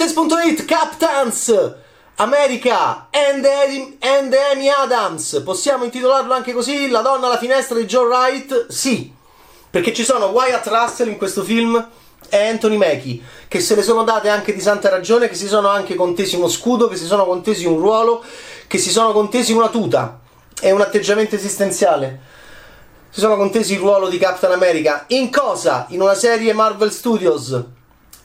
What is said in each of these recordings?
Utens.it, Captains, America and, and Amy Adams. Possiamo intitolarlo anche così? La donna alla finestra di Joe Wright? Sì, perché ci sono Wyatt Russell in questo film e Anthony Mackie, che se le sono date anche di santa ragione, che si sono anche contesi uno scudo, che si sono contesi un ruolo, che si sono contesi una tuta e un atteggiamento esistenziale. Si sono contesi il ruolo di Captain America. In cosa? In una serie Marvel Studios.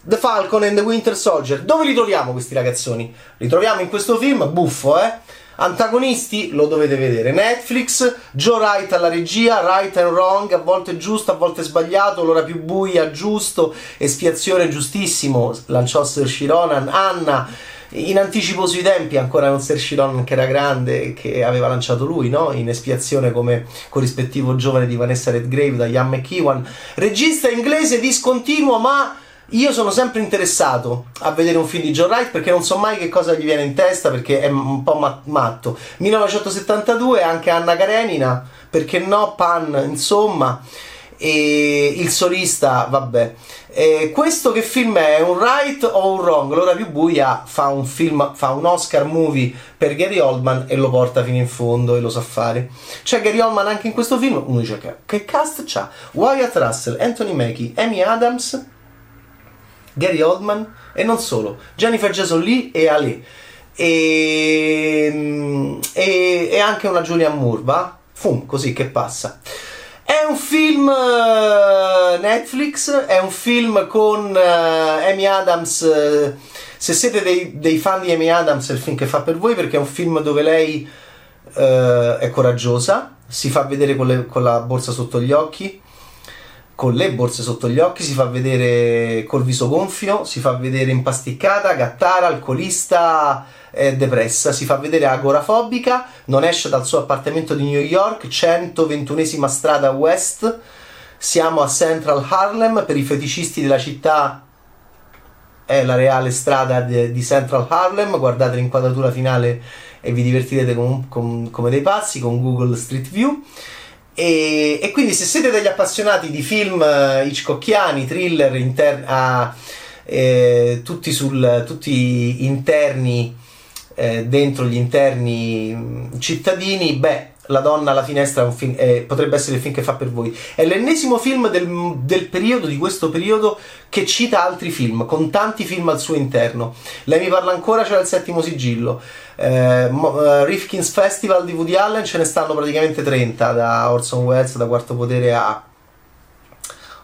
The Falcon and the Winter Soldier. Dove li troviamo questi ragazzoni? Li troviamo in questo film, buffo, eh? Antagonisti lo dovete vedere. Netflix, Joe Wright alla regia, right and wrong, a volte giusto, a volte sbagliato, l'ora più buia, giusto, espiazione giustissimo, lanciò Sir Shironan, Anna, in anticipo sui tempi ancora non Sir Shironan che era grande, che aveva lanciato lui, no? In espiazione come corrispettivo giovane di Vanessa Redgrave da Ian McEwan. Regista inglese discontinuo ma io sono sempre interessato a vedere un film di John Wright perché non so mai che cosa gli viene in testa perché è un po' matto. 1972 anche Anna Karenina, perché no Pan, insomma, e il solista, vabbè. E questo che film è? Un right o un wrong? L'ora più buia fa un film, fa un Oscar movie per Gary Oldman e lo porta fino in fondo e lo sa fare. C'è Gary Oldman anche in questo film? Uno dice che cast c'ha? Wyatt Russell, Anthony Mackie, Amy Adams Gary Oldman e non solo, Jennifer Jason Lee e Ale e, e, e anche una Julian Moore? Fum, così che passa. È un film uh, Netflix, è un film con uh, Amy Adams. Uh, se siete dei, dei, fan di Amy Adams, è il film che fa per voi perché è un film dove lei è coraggiosa, si fa vedere con, le, con la borsa sotto gli occhi con le borse sotto gli occhi, si fa vedere col viso gonfio, si fa vedere impasticcata, gattara, alcolista, eh, depressa, si fa vedere agorafobica, non esce dal suo appartamento di New York, 121esima strada west, siamo a Central Harlem, per i feticisti della città è la reale strada de, di Central Harlem, guardate l'inquadratura finale e vi divertirete com, com, come dei pazzi con Google Street View. E, e, quindi se siete degli appassionati di film uh, hitchcockiani, thriller, inter- uh, eh, tutti, sul, tutti interni, eh, dentro gli interni mm, cittadini, beh, la donna alla finestra film, eh, potrebbe essere il film che fa per voi. È l'ennesimo film del, del, periodo, di questo periodo, che cita altri film, con tanti film al suo interno. Lei mi parla ancora, c'era il settimo sigillo. Eh, uh, Rifkin's Festival di Woody Allen ce ne stanno praticamente 30, da Orson Welles, da Quarto Potere a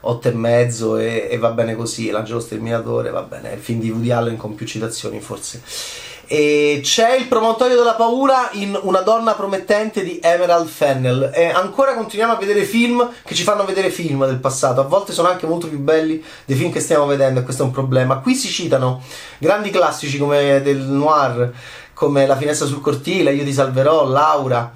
8 e mezzo e, e va bene così, L'Angelo Sterminatore, va bene, è il film di Woody Allen con più citazioni forse. E c'è il promontorio della paura in Una donna promettente di Emerald Fennel. E ancora continuiamo a vedere film che ci fanno vedere film del passato. A volte sono anche molto più belli dei film che stiamo vedendo, e questo è un problema. Qui si citano grandi classici come del noir, come La finestra sul cortile, Io ti salverò, Laura.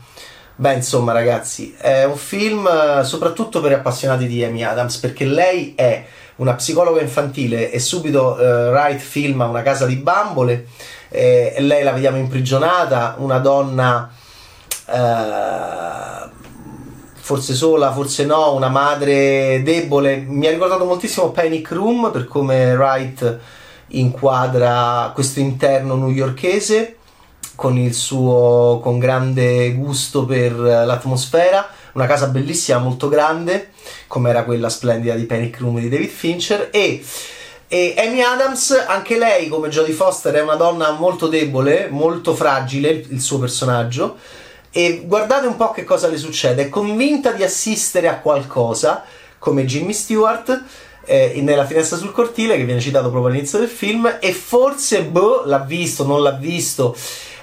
Beh, insomma, ragazzi, è un film eh, soprattutto per appassionati di Amy Adams, perché lei è una psicologa infantile e subito uh, Wright filma Una casa di bambole eh, lei la vediamo imprigionata, una donna eh, forse sola, forse no, una madre debole. Mi ha ricordato moltissimo Panic Room per come Wright inquadra questo interno newyorkese con il suo con grande gusto per l'atmosfera una casa bellissima molto grande come era quella splendida di Panic Room di David Fincher e e Amy Adams, anche lei come Jodie Foster, è una donna molto debole, molto fragile, il suo personaggio. E guardate un po' che cosa le succede. È convinta di assistere a qualcosa, come Jimmy Stewart, eh, nella finestra sul cortile, che viene citato proprio all'inizio del film, e forse, boh, l'ha visto, non l'ha visto,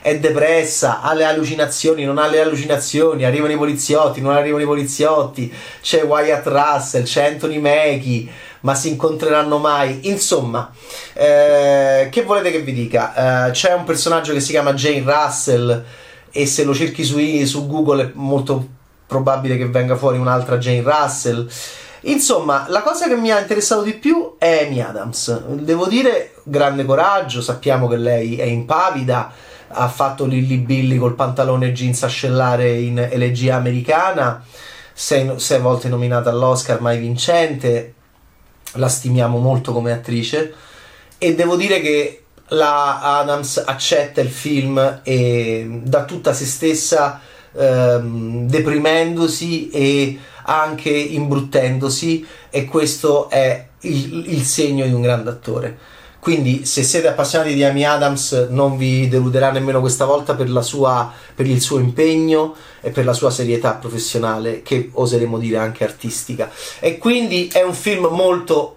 è depressa, ha le allucinazioni, non ha le allucinazioni, arrivano i poliziotti, non arrivano i poliziotti, c'è Wyatt Russell, c'è Anthony Mackie ma si incontreranno mai. Insomma, eh, che volete che vi dica? Eh, c'è un personaggio che si chiama Jane Russell e se lo cerchi su, su Google è molto probabile che venga fuori un'altra Jane Russell. Insomma, la cosa che mi ha interessato di più è Amy Adams. Devo dire, grande coraggio, sappiamo che lei è impavida, ha fatto Lilly Billy col pantalone jeans ascellare in elegia americana, sei, sei volte nominata all'Oscar, mai vincente, la stimiamo molto come attrice e devo dire che la Adams accetta il film e dà tutta se stessa ehm, deprimendosi e anche imbruttendosi e questo è il, il segno di un grande attore. Quindi, se siete appassionati di Amy Adams, non vi deluderà nemmeno questa volta per, sua, per, il suo impegno e per la sua serietà professionale, che oseremo dire anche artistica. E quindi è un film molto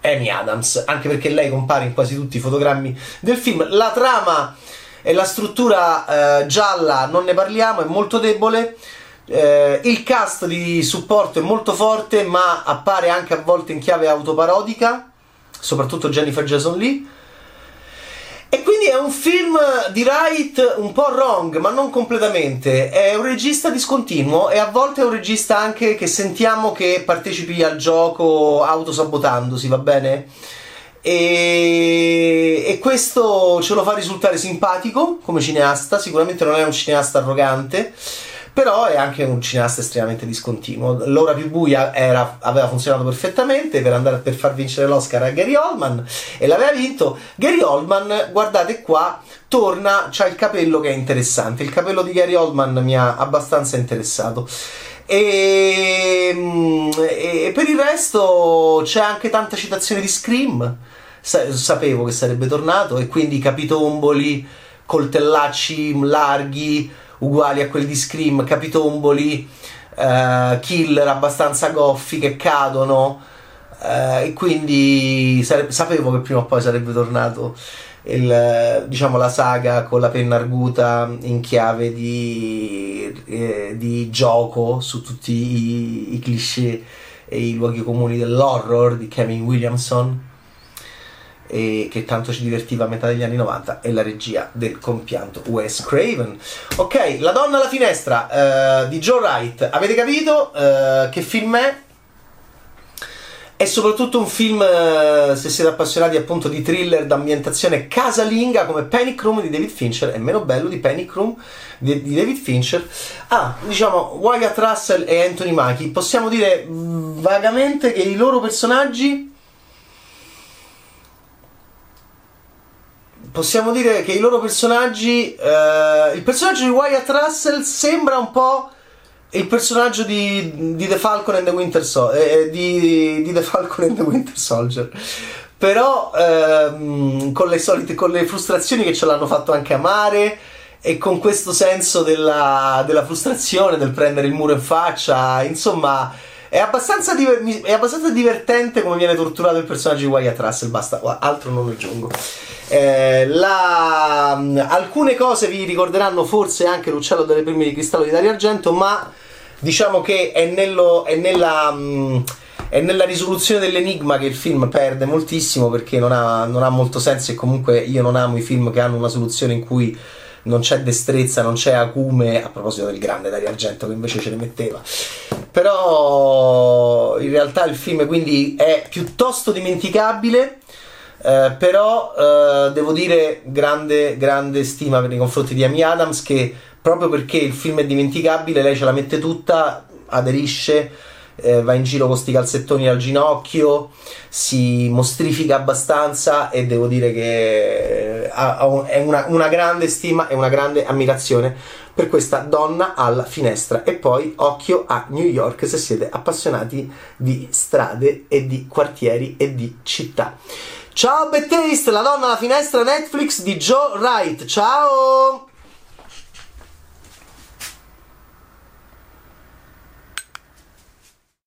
Amy Adams, anche perché lei compare in quasi tutti i fotogrammi del film. La trama e la struttura eh, gialla non ne parliamo, è molto debole. Eh, il cast di supporto è molto forte, ma appare anche a volte in chiave autoparodica, soprattutto Jennifer Jason Lee. E quindi è un film di Wright un po' wrong, ma non completamente. È un regista discontinuo e a volte è un regista anche che sentiamo che partecipi al gioco autosabotandosi, va bene? E, e, questo ce lo fa risultare simpatico come cineasta, sicuramente non è un cineasta arrogante però è anche un cineasta estremamente discontinuo. L'ora più buia era, aveva funzionato perfettamente per, andare, per far vincere l'Oscar a Gary Oldman e l'aveva vinto. Gary Oldman, guardate qua, torna, c'ha il capello che è interessante. Il capello di Gary Oldman mi ha abbastanza interessato. E, e, per il resto c'è anche tanta citazione di Scream. Sa- sapevo che sarebbe tornato e quindi capitomboli, coltellacci larghi uguali a quelli di Scream, capitomboli, uh, killer abbastanza goffi che cadono. Uh, e quindi sare- sapevo che prima o poi sarebbe tornato il, diciamo, la saga con la penna arguta in chiave di, eh, di gioco su tutti i, i cliché e i luoghi comuni dell'horror di Kevin Williamson e che tanto ci divertiva a metà degli anni 90 e la regia del compianto Wes Craven. Ok, La donna alla finestra uh, di Joe Wright. Avete capito uh, che film è? È soprattutto un film, uh, se siete appassionati appunto di thriller d'ambientazione casalinga come Panic Room di David Fincher, è meno bello di Panic Room di, di David Fincher. Ah, diciamo Wyatt Russell e Anthony Mackie. Possiamo dire vagamente che i loro personaggi possiamo dire che i loro personaggi. Eh, il personaggio di Wyatt Russell sembra un po' il personaggio di, di The Falcon and the Winter Soldier. Eh, di, di, The Falcon and the Winter Soldier. Però ehm, con le solite con le frustrazioni che ce l'hanno fatto anche amare e con questo senso della, della frustrazione, del prendere il muro in faccia, insomma è abbastanza, diver- è abbastanza, divertente come viene torturato il personaggio di Wyatt Russell, basta, altro non aggiungo. Eh, la, alcune cose vi ricorderanno forse anche l'uccello delle prime di cristallo di Dario Argento, ma diciamo che è, nello, è nella... È nella risoluzione dell'enigma che il film perde moltissimo perché non ha, non ha molto senso e comunque io non amo i film che hanno una soluzione in cui non c'è destrezza, non c'è acume, a proposito del grande Dario Argento che invece ce ne metteva. Però in realtà il film quindi è piuttosto dimenticabile. Eh, però eh, devo dire grande, grande stima nei confronti di Amy Adams che proprio perché il film è dimenticabile lei ce la mette tutta, aderisce eh, va in giro con questi calzettoni al ginocchio, si mostrifica abbastanza e devo dire che eh, ha, ha è una, una grande stima e una grande ammirazione per questa donna alla finestra. E poi occhio a New York se siete appassionati di strade e di quartieri e di città. Ciao Taste, la donna alla finestra Netflix di Joe Wright. Ciao!